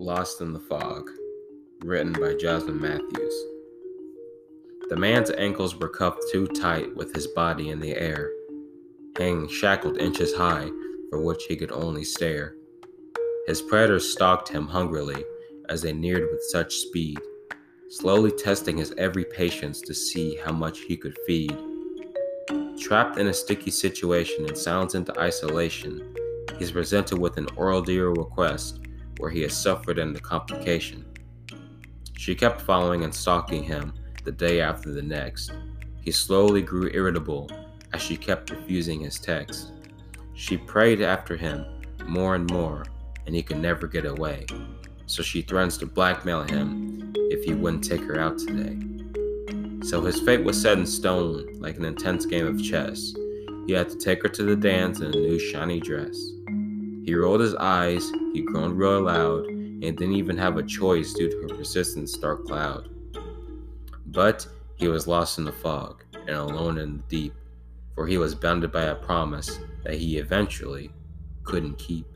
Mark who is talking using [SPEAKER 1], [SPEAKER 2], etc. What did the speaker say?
[SPEAKER 1] Lost in the Fog, written by Jasmine Matthews. The man's ankles were cuffed too tight with his body in the air, hanging shackled inches high for which he could only stare. His predators stalked him hungrily as they neared with such speed, slowly testing his every patience to see how much he could feed. Trapped in a sticky situation and sounds into isolation, he's presented with an oral deal request where he has suffered in the complication. She kept following and stalking him the day after the next. He slowly grew irritable as she kept refusing his text. She prayed after him more and more, and he could never get away. So she threatens to blackmail him if he wouldn't take her out today. So his fate was set in stone like an intense game of chess. He had to take her to the dance in a new shiny dress. He rolled his eyes, he groaned real loud, and didn't even have a choice due to her persistent dark cloud. But he was lost in the fog and alone in the deep, for he was bounded by a promise that he eventually couldn't keep.